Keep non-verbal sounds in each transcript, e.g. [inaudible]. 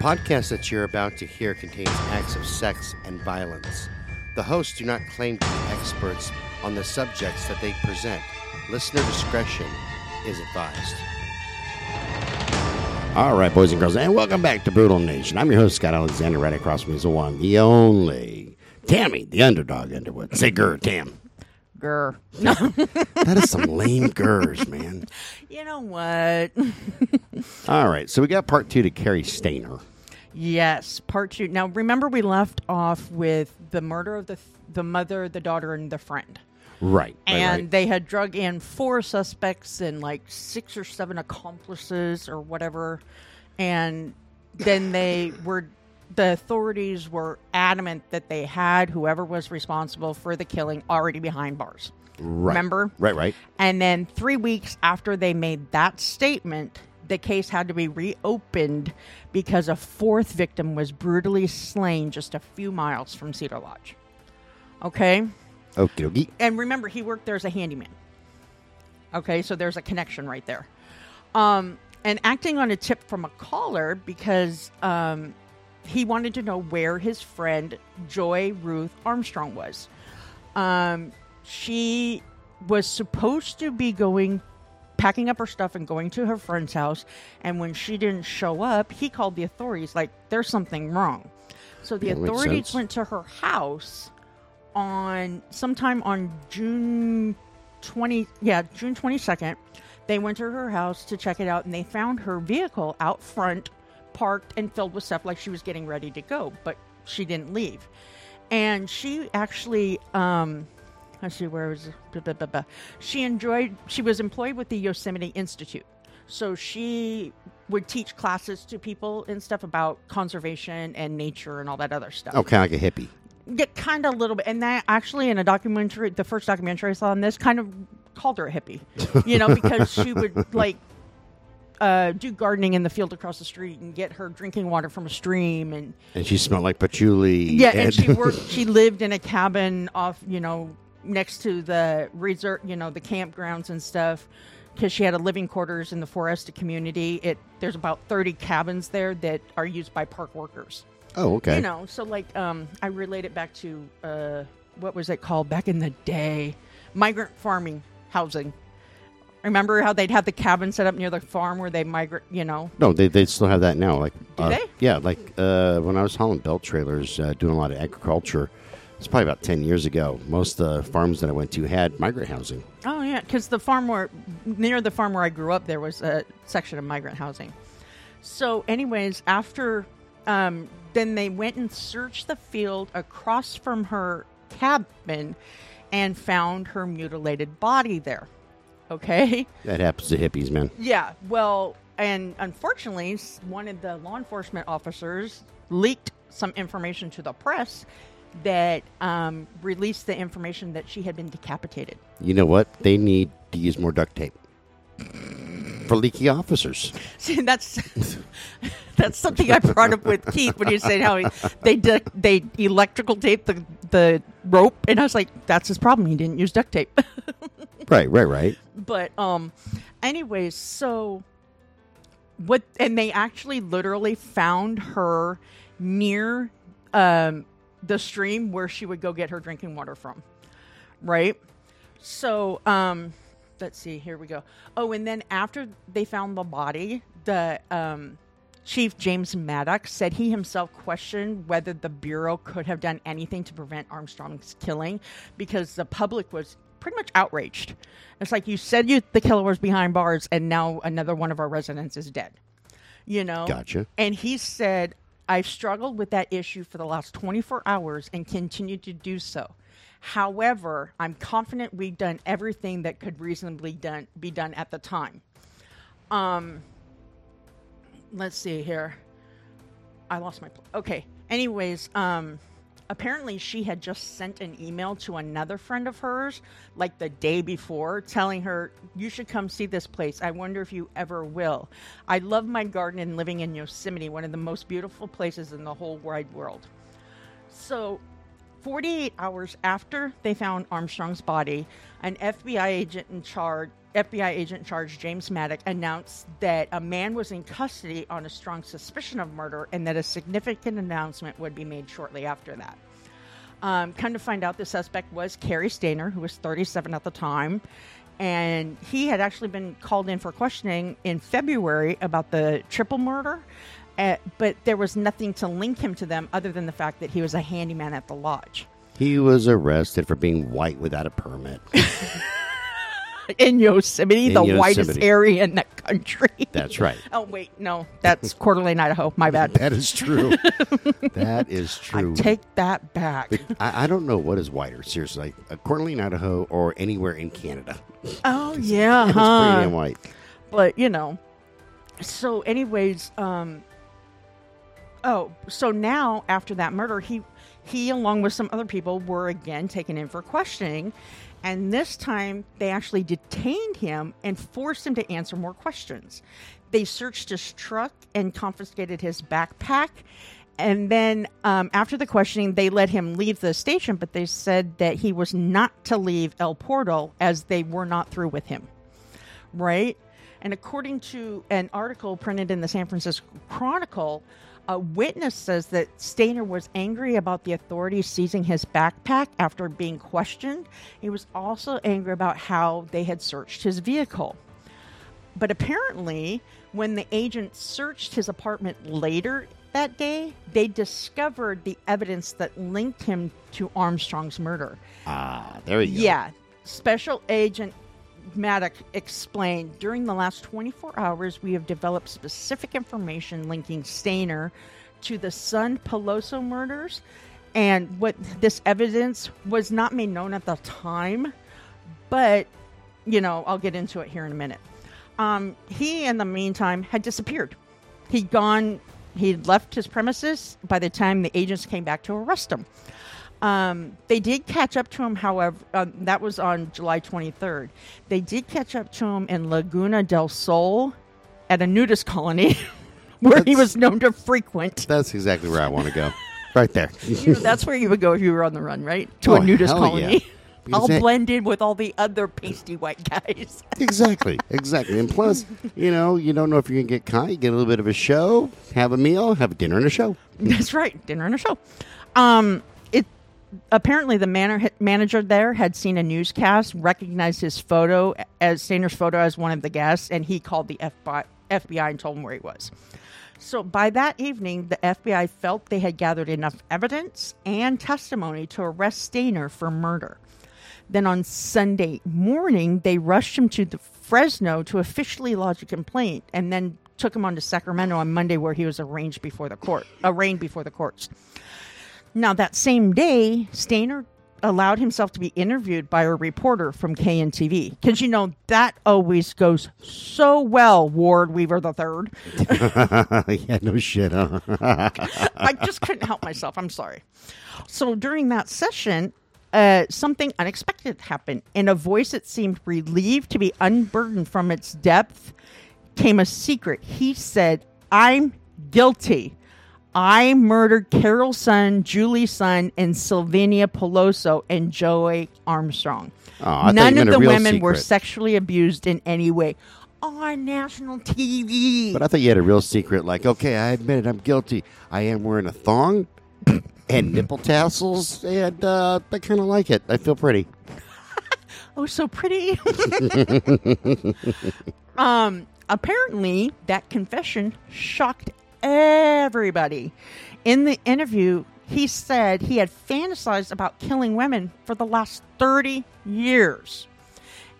podcast that you're about to hear contains acts of sex and violence. The hosts do not claim to be experts on the subjects that they present. Listener discretion is advised. All right, boys and girls, and welcome back to Brutal Nation. I'm your host, Scott Alexander. Right across from me is the one, the only, Tammy, the underdog Underwood. Say grr, Tam. Grr. That is some lame gurs, man. [laughs] You know what? [laughs] All right, so we got part two to Cary Stayner. Yes, part two. Now, remember, we left off with the murder of the the mother, the daughter, and the friend. Right. right, and right. they had drug in four suspects and like six or seven accomplices or whatever and then they [laughs] were the authorities were adamant that they had whoever was responsible for the killing already behind bars right. remember Right, right. and then three weeks after they made that statement the case had to be reopened because a fourth victim was brutally slain just a few miles from cedar lodge. Okay? Okie dokie. and remember he worked there as a handyman. Okay? So there's a connection right there. Um and acting on a tip from a caller because um he wanted to know where his friend joy ruth armstrong was. Um she was supposed to be going packing up her stuff and going to her friend's house and when she didn't show up he called the authorities like there's something wrong. So the makes authorities went to her house on sometime on June 20 yeah June 22nd they went to her house to check it out and they found her vehicle out front parked and filled with stuff like she was getting ready to go but she didn't leave. And she actually um where was? Blah, blah, blah, she enjoyed she was employed with the Yosemite Institute so she would teach classes to people and stuff about conservation and nature and all that other stuff Oh, kind of like a hippie. yeah, kind of a little bit. And that actually in a documentary, the first documentary I saw on this, kind of called her a hippie, you know, because she [laughs] would like uh, do gardening in the field across the street and get her drinking water from a stream and And she smelled like patchouli. yeah, and she worked. [laughs] She lived in a cabin off, you know, next to the resort, you know, the campgrounds and stuff, because she had a living quarters in the Foresta community. It there's about thirty cabins there that are used by park workers. oh, okay. You know, so like um, I relate it back to uh, what was it called back in the day? Migrant farming housing. Remember how they'd have the cabin set up near the farm where they migrate? You know, No, they, they still have that now. Like, Do uh, they? Yeah, like uh, when I was hauling belt trailers, uh, doing a lot of agriculture. It's probably about ten years ago. Most of the farms that I went to had migrant housing. Oh yeah, because the farm where near the farm where I grew up, there was a section of migrant housing. So, anyways, after um, then they went and searched the field across from her cabin and found her mutilated body there. Okay. That happens to hippies, man. Yeah. Well, and unfortunately, one of the law enforcement officers leaked some information to the press that um, released the information that she had been decapitated. You know what? They need to use more duct tape for leaky officers. [laughs] See, that's [laughs] that's something I brought up with Keith when he said how he, they du- they electrical tape the the rope, and I was like, that's his problem. He didn't use duct tape. [laughs] Right, right, right. but um, anyways, so what? And they actually literally found her near um the stream where she would go get her drinking water from, right? So um, let's see. Here we go. Oh, and then after they found the body, the um. Chief James Maddock said he himself questioned whether the Bureau could have done anything to prevent Armstrong's killing because the public was pretty much outraged. It's like you said you the killer was behind bars and now another one of our residents is dead. You know? Gotcha. And he said, I've struggled with that issue for the last 24 hours and continue to do so. However, I'm confident we've done everything that could reasonably done be done at the time. Um let's see here. I lost my pl- okay. Anyways, um apparently she had just sent an email to another friend of hers like the day before telling her you should come see this place. I wonder if you ever will. I love my garden and living in yosemite one of the most beautiful places in the whole wide world. So 48 hours after they found armstrong's body an fbi agent in charge FBI agent in charge, James Maddock, announced that a man was in custody on a strong suspicion of murder and that a significant announcement would be made shortly after that. Um, come to find out, the suspect was Cary Stayner, who was 37 at the time. And he had actually been called in for questioning in February about the triple murder, uh, but there was nothing to link him to them other than the fact that he was a handyman at the lodge. He was arrested for being white without a permit. [laughs] [laughs] in Yosemite, In the whitest area in the country. That's right. [laughs] oh wait, no, that's Coeur d'Alene, Idaho. My bad. [laughs] That is true. that is true. I take that back. I, I don't know what is whiter, seriously. Like uh, Coeur d'Alene, Idaho, or anywhere in Canada. oh yeah, It's huh? pretty damn white. but you know so anyways um oh so now after that murder he he along with some other people were again taken in for questioning and this time they actually detained him and forced him to answer more questions. They searched his truck and confiscated his backpack. And then um, after the questioning they let him leave the station but they said that he was not to leave el portal as they were not through with him. Right? And according to an article printed in the San Francisco Chronicle, a witness says that Stayner was angry about the authorities seizing his backpack after being questioned. He was also angry about how they had searched his vehicle. But apparently, when the agent searched his apartment later that day, they discovered the evidence that linked him to Armstrong's murder. Ah, there you go. Yeah. Special Agent Maddock explained during the last 24 hours, we have developed specific information linking Stayner to the Sund Pelosso murders. And what this evidence was not made known at the time, but, you know, I'll get into it here in a minute. Um, he, in the meantime, had disappeared. He'd gone, he'd left his premises by the time the agents came back to arrest him. Um, they did catch up to him, however, uh, that was on July 23rd. They did catch up to him in Laguna del Sol at a nudist colony [laughs] where he was known to frequent. That's exactly where I want to go. Right there. [laughs] You know, that's where you would go if you were on the run, right? To Oh, a nudist yeah. colony. Because [laughs] All that- blended with all the other pasty white guys. exactly, exactly. And plus, you know, you don't know if you're going to get caught. You get a little bit of a show, have a meal, have a dinner and a show. That's right, dinner and a show. Um, apparently the manager there had seen a newscast, recognized his photo as Stayner's photo as one of the guests, and he called the FBI, FBI and told him where he was. So by that evening, the FBI felt they had gathered enough evidence and testimony to arrest Stayner for murder. Then on Sunday morning, they rushed him to the Fresno to officially lodge a complaint, and then took him on to Sacramento on Monday, where he was arraigned before the court, arraigned before the courts. Now that same day, Stayner allowed himself to be interviewed by a reporter from KNTV because you know that always goes so well. Ward Weaver the third. [laughs] yeah, no shit, huh? [laughs] I just couldn't help myself. I'm sorry. So during that session, uh, something unexpected happened. In a voice that seemed relieved to be unburdened from its depth, came a secret. He said, I'm guilty. I murdered Carole Sund, Julie's son, and Sylvania Pelosso and Joey Armstrong. Oh, I thought you None of the women were sexually abused in any way on national TV. But I thought you had a real secret. Like, okay, I admit it, I'm guilty. I am wearing a thong [coughs] and nipple tassels, and uh, I kind of like it. I feel pretty. [laughs] Oh, so pretty. [laughs] um, apparently, that confession shocked everybody. In the interview, he said he had fantasized about killing women for the last 30 years.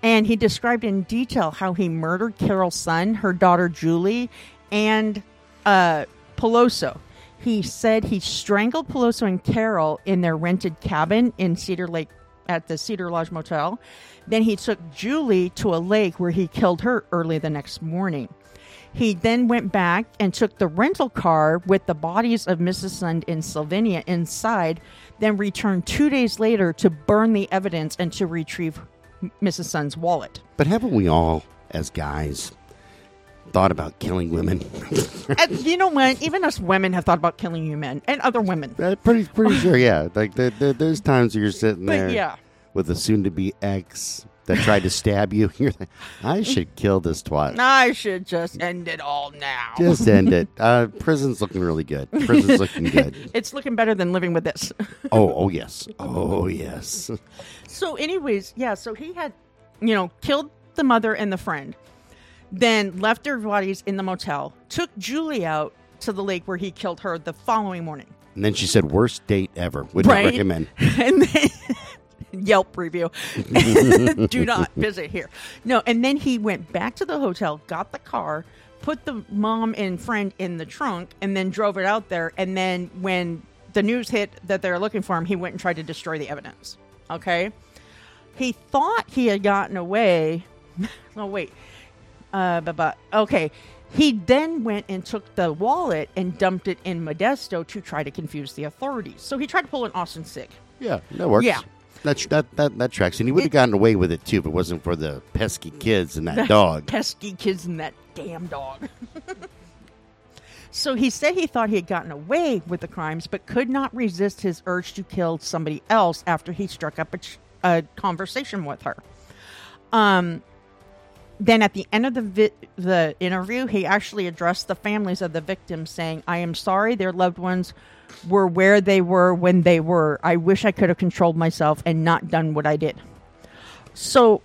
And he described in detail how he murdered Carole Sund, her daughter Julie, and uh, Pelosso. He said he strangled Pelosso and Carol in their rented cabin in Cedar Lake at the Cedar Lodge Motel. Then he took Julie to a lake where he killed her early the next morning. He then went back and took the rental car with the bodies of Mrs. Sund and Sylvania inside, then returned two days later to burn the evidence and to retrieve Mrs. Sund's wallet. But haven't we all, as guys, thought about killing women? [laughs] and you know what? Even us women have thought about killing you men and other women. Uh, pretty, pretty sure, yeah. Like, there, there, there's times you're sitting But there yeah. with a soon-to-be ex that tried to stab you. [laughs] You're like, I should kill this twat. I should just end it all now. Just end it. [laughs] Uh, prison's looking really good. Prison's looking good. it's looking better than living with this. Oh, oh yes. Oh yes. So, anyways, yeah, so he had, you know, killed the mother and the friend, then left their bodies in the motel, took Julie out to the lake where he killed her the following morning. And then she said, "Worst date ever. Would not recommend." [laughs] And then [laughs] Yelp review. [laughs] Do not visit here. No, and then he went back to the hotel, got the car, put the mom and friend in the trunk, and then drove it out there. And then when the news hit that they were looking for him, he went and tried to destroy the evidence. Okay. He thought he had gotten away. oh, wait. Uh, but, but okay. He then went and took the wallet and dumped it in Modesto to try to confuse the authorities. So he tried to pull an Austin Sick. Yeah, that works. Yeah. That, that that that tracks, and he would have gotten away with it too if it wasn't for the pesky kids and that dog. pesky kids and that damn dog. [laughs] so he said he thought he had gotten away with the crimes, but could not resist his urge to kill somebody else after he struck up a, ch- a conversation with her. Um, then at the end of the vi- the interview, he actually addressed the families of the victims, saying, "I am sorry their loved ones were where they were when they were. I wish I could have controlled myself and not done what I did." So,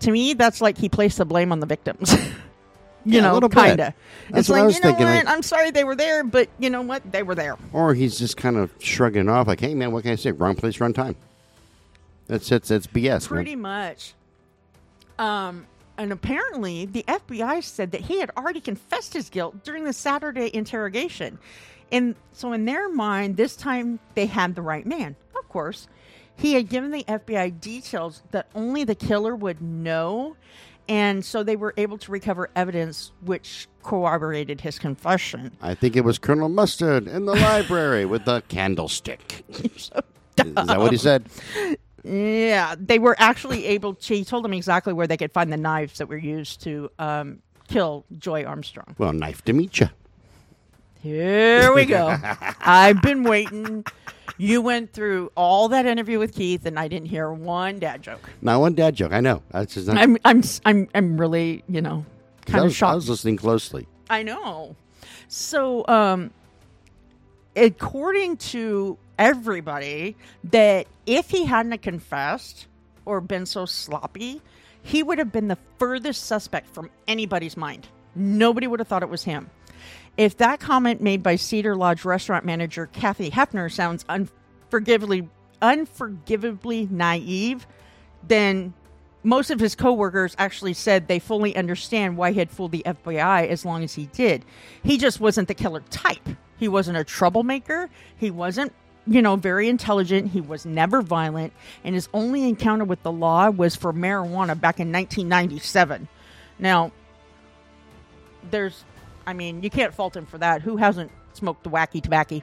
to me, that's like he placed the blame on the victims. [laughs] you Yeah, know, kind of. That's It's like you know thinking, what? like- I'm sorry they were there, but you know what? They were there. Or he's just kind of shrugging off, like, "Hey man, what can I say? Wrong place, wrong time." That's it's it's BS. man. Pretty much. Um, and apparently, the FBI said that he had already confessed his guilt during the Saturday interrogation. And so, in their mind, this time they had the right man. Of course, he had given the FBI details that only the killer would know. And so they were able to recover evidence which corroborated his confession. I think it was Colonel Mustard in the library with the candlestick. [laughs] Is that what he said? Yeah, they were actually able to. He told them exactly where they could find the knives that were used to um, kill Joy Armstrong. Well, knife to meet you. Here we go. [laughs] I've been waiting. You went through all that interview with Keith, and I didn't hear one dad joke. Not one dad joke. I know. That's just not. I'm, I'm, I'm, I'm really, you know, kind of was, I was listening closely. I know. So, um, according to everybody, that if he hadn't confessed or been so sloppy, he would have been the furthest suspect from anybody's mind. Nobody would have thought it was him. If that comment made by Cedar Lodge restaurant manager Kathy Hefner sounds unforgivably unforgivably naive, then most of his coworkers actually said they fully understand why he had fooled the FBI as long as he did. He just wasn't the killer type. He wasn't a troublemaker. He wasn't, you know, very intelligent. He was never violent. And his only encounter with the law was for marijuana back in 1997. Now, there's, I mean, you can't fault him for that. Who hasn't smoked the wacky tobacco?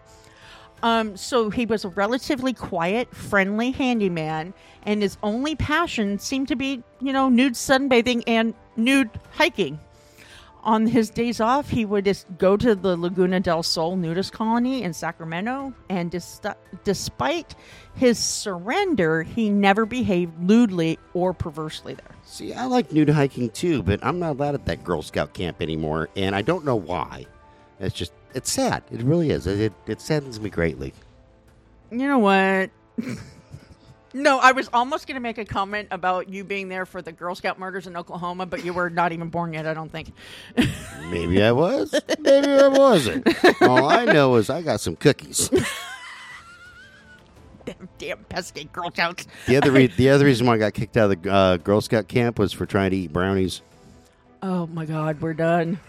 Um, so he was a relatively quiet, friendly handyman, and his only passion seemed to be, you know, nude sunbathing and nude hiking. On his days off, he would just go to the Laguna del Sol nudist colony in Sacramento, and dis- despite his surrender, he never behaved lewdly or perversely there. See, I like nude hiking too, but I'm not allowed at that Girl Scout camp anymore, and I don't know why. It's just, it's sad. It really is. It, it, it saddens me greatly. You know what? [laughs] no, I was almost going to make a comment about you being there for the Girl Scout murders in Oklahoma, but you were not even born yet, I don't think. Maybe I was. Maybe I wasn't. All I know is I got some cookies. Damn, damn pesky Girl Scouts. The other, re- the other reason why I got kicked out of the uh, Girl Scout camp was for trying to eat brownies. Oh my God, we're done.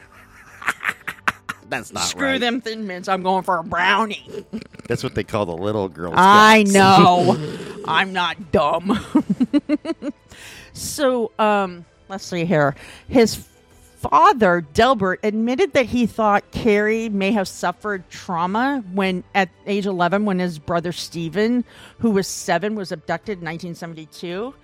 That's not Screw right. them thin mints. I'm going for a brownie. That's what they call the little Girl Scouts. I know. [laughs] I'm not dumb. [laughs] so, um, let's see here. His father, Delbert, admitted that he thought Cary may have suffered trauma when, at age 11, when his brother Steven, who was seven, was abducted in 1972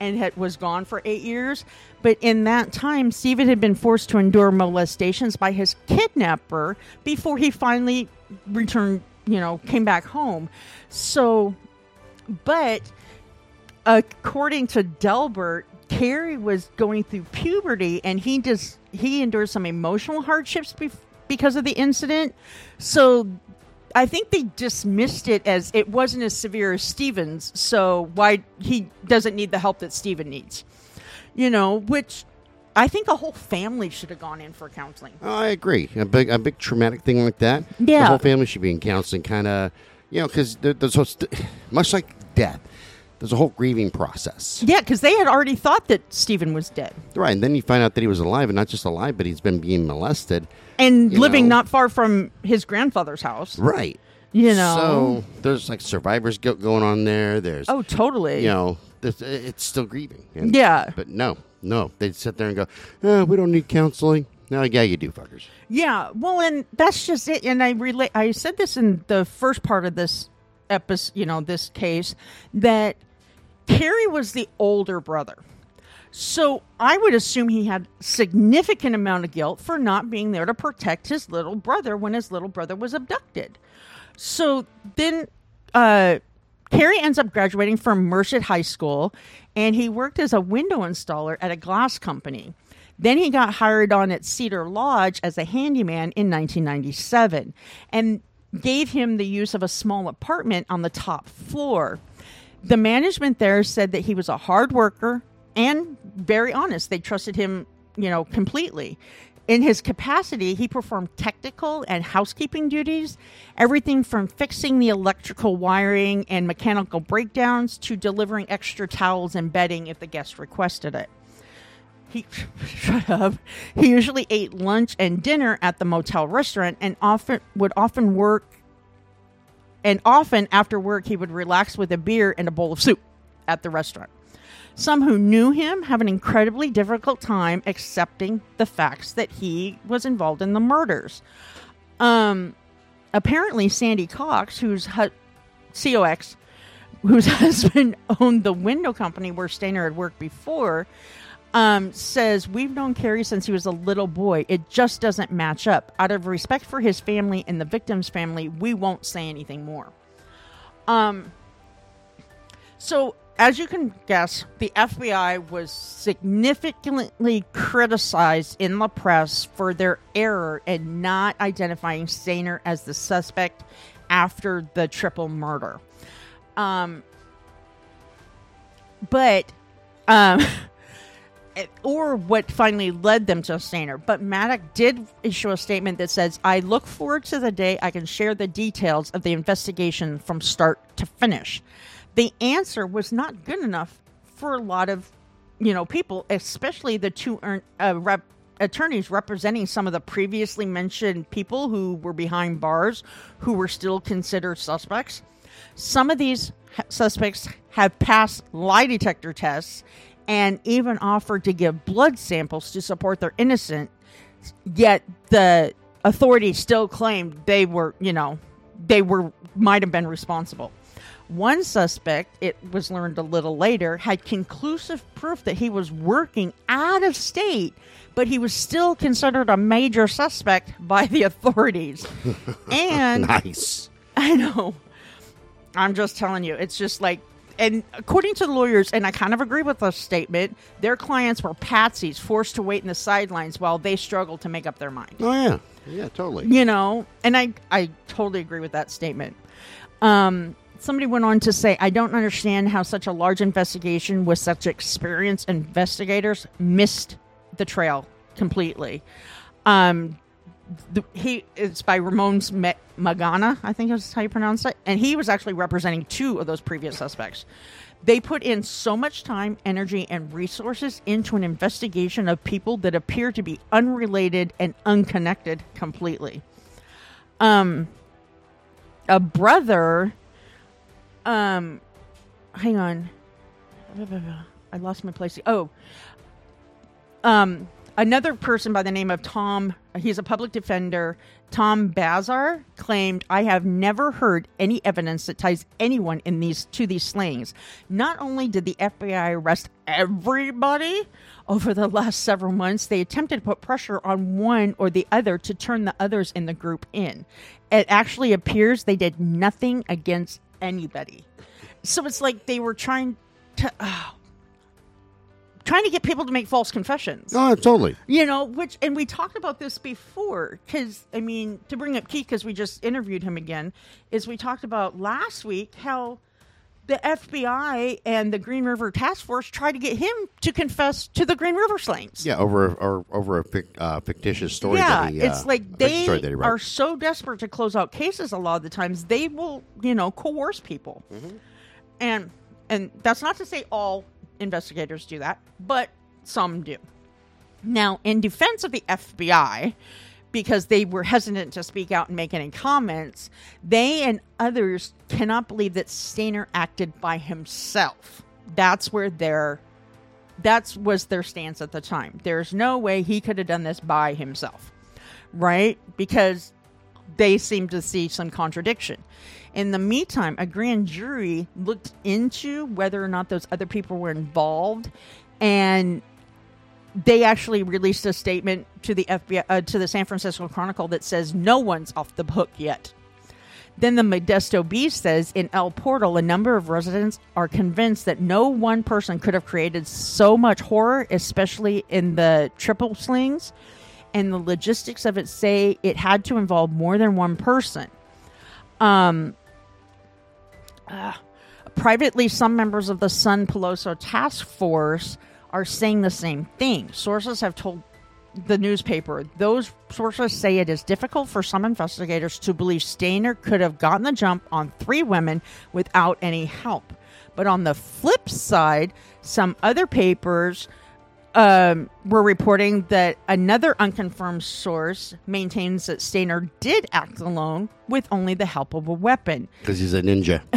and had, was gone for eight years. But in that time, Steven had been forced to endure molestations by his kidnapper before he finally returned, you know, came back home. So, but according to Delbert, Cary was going through puberty and he just he endured some emotional hardships bef- because of the incident. So I think they dismissed it as it wasn't as severe as Stevens, so why he doesn't need the help that Steven needs. You know, which I think a whole family should have gone in for counseling. Oh, I agree. A big, a big traumatic thing like that. Yeah. the whole family should be in counseling. Kind of, you know, because there, there's st- [sighs] much like death. There's a whole grieving process, Yeah, because they had already thought that Steven was dead right? And then you find out that he was alive, and not just alive, but he's been being molested, and living know. not far from his grandfather's house. right? You know. So there's like survivors guilt going on there. There's, oh, totally. you know, it's still grieving. And- Yeah. But no, no, they'd sit there and go, oh, "We don't need counseling." No, yeah, you do, fuckers. Yeah, well, and that's just it. And I relate. I said this in the first part of this episode. You know, this case that Terry was the older brother, so I would assume he had significant amount of guilt for not being there to protect his little brother when his little brother was abducted. So then, uh, Cary ends up graduating from Merced High School, and he worked as a window installer at a glass company. Then he got hired on at Cedar Lodge as a handyman in 1997 and gave him the use of a small apartment on the top floor. The management there said that he was a hard worker and very honest. They trusted him, you know, completely. In his capacity, he performed technical and housekeeping duties, everything from fixing the electrical wiring and mechanical breakdowns to delivering extra towels and bedding if the guest requested it. He [laughs] shut up. He usually ate lunch and dinner at the motel restaurant and often would often work and often after work he would relax with a beer and a bowl of soup at the restaurant. Some who knew him have an incredibly difficult time accepting the facts that he was involved in the murders. Um, apparently, Sandy Cox, whose hu- COX, whose [laughs] husband owned the window company where Stayner had worked before, um, says we've known Cary since he was a little boy. It just doesn't match up. Out of respect for his family and the victim's family, we won't say anything more. Um, so as you can guess, the FBI was significantly criticized in the press for their error in not identifying Stayner as the suspect after the triple murder. Um, but, um, [laughs] or what finally led them to a Stayner. But Maddock did issue a statement that says, I look forward to the day I can share the details of the investigation from start to finish. The answer was not good enough for a lot of, you know, people, especially the two uh, rep, attorneys representing some of the previously mentioned people who were behind bars who were still considered suspects. Some of these suspects have passed lie detector tests and even offered to give blood samples to support their innocence. Yet the authorities still claimed they were, you know, they were might have been responsible. One suspect, it was learned a little later, had conclusive proof that he was working out of state, but he was still considered a major suspect by the authorities. [laughs] and Nice. I know. I'm just telling you. It's just like, and according to the lawyers, and I kind of agree with this statement, their clients were patsies forced to wait in the sidelines while they struggled to make up their mind. Oh yeah, yeah, totally. You know, and I, I totally agree with that statement. Um, somebody went on to say, I don't understand how such a large investigation with such experienced investigators missed the trail completely. Um, the, he it's by Ramon's Me- Magana, I think is how you pronounce it, and he was actually representing two of those previous suspects. They put in so much time, energy, and resources into an investigation of people that appear to be unrelated and unconnected completely. Um, a brother, um, hang on, I lost my place. Oh, um, another person by the name of Tom, he's a public defender, Tom Bazar, claimed, I have never heard any evidence that ties anyone in these to these slayings. Not only did the FBI arrest everybody over the last several months, they attempted to put pressure on one or the other to turn the others in the group in. It actually appears they did nothing against anybody. So it's like they were trying to. oh, trying to get people to make false confessions. Oh, totally. You know, which, and we talked about this before, because, I mean, to bring up Keith, because we just interviewed him again, is we talked about last week how the FBI and the Green River Task Force tried to get him to confess to the Green River slayings. Yeah, over or over a fic, uh, fictitious story. Yeah, that he, uh, it's like they story that he wrote. are so desperate to close out cases. A lot of the times, they will, you know, coerce people, Mm-hmm. and and that's not to say all investigators do that, but some do. Now, in defense of the FBI, because they were hesitant to speak out and make any comments, they and others cannot believe that Stayner acted by himself. That's where their that's was their stance at the time. There's no way he could have done this by himself. Right? Because they seem to see some contradiction. In the meantime, a grand jury looked into whether or not those other people were involved and they actually released a statement to the FBI uh, to the San Francisco Chronicle that says no one's off the hook yet. Then the Modesto Bee says in El Portal, a number of residents are convinced that no one person could have created so much horror, especially in the triple slings. And the logistics of it say it had to involve more than one person. Um, uh, privately, some members of the Sund Pelosso task force are saying the same thing. Sources have told the newspaper those sources say it is difficult for some investigators to believe Stayner could have gotten the jump on three women without any help. But on the flip side, some other papers um, were reporting that another unconfirmed source maintains that Stayner did act alone with only the help of a weapon. because he's a ninja. [laughs]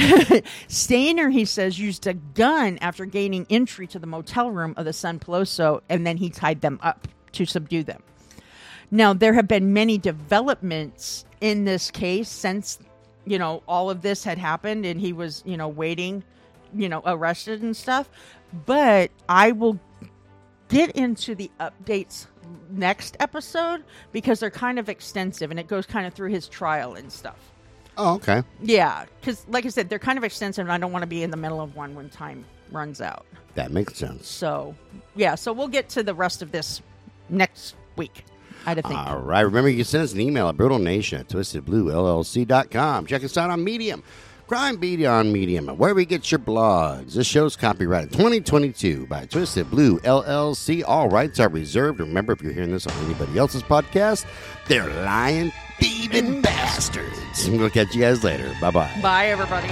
Stayner, he says, used a gun after gaining entry to the motel room of the San Peloso, and then he tied them up to subdue them. Now, there have been many developments in this case since, you know, all of this had happened and he was, you know, waiting, you know, arrested and stuff. But I will get into the updates next episode because they're kind of extensive and it goes kind of through his trial and stuff. Oh, okay. Yeah, because like I said, they're kind of extensive, and I don't want to be in the middle of one when time runs out. That makes sense. So, yeah, so we'll get to the rest of this next week. I'd think. All right. Remember, you can send us an email at brutalnation at twistedbluellc.com. Check us out on Medium, Crime Beat on Medium, where we get your blogs. This show's copyrighted 2022 by Twisted Blue LLC. All rights are reserved. Remember, if you're hearing this on anybody else's podcast, they're lying, thieving bastards. We'll catch you guys later. Bye bye. Bye, everybody.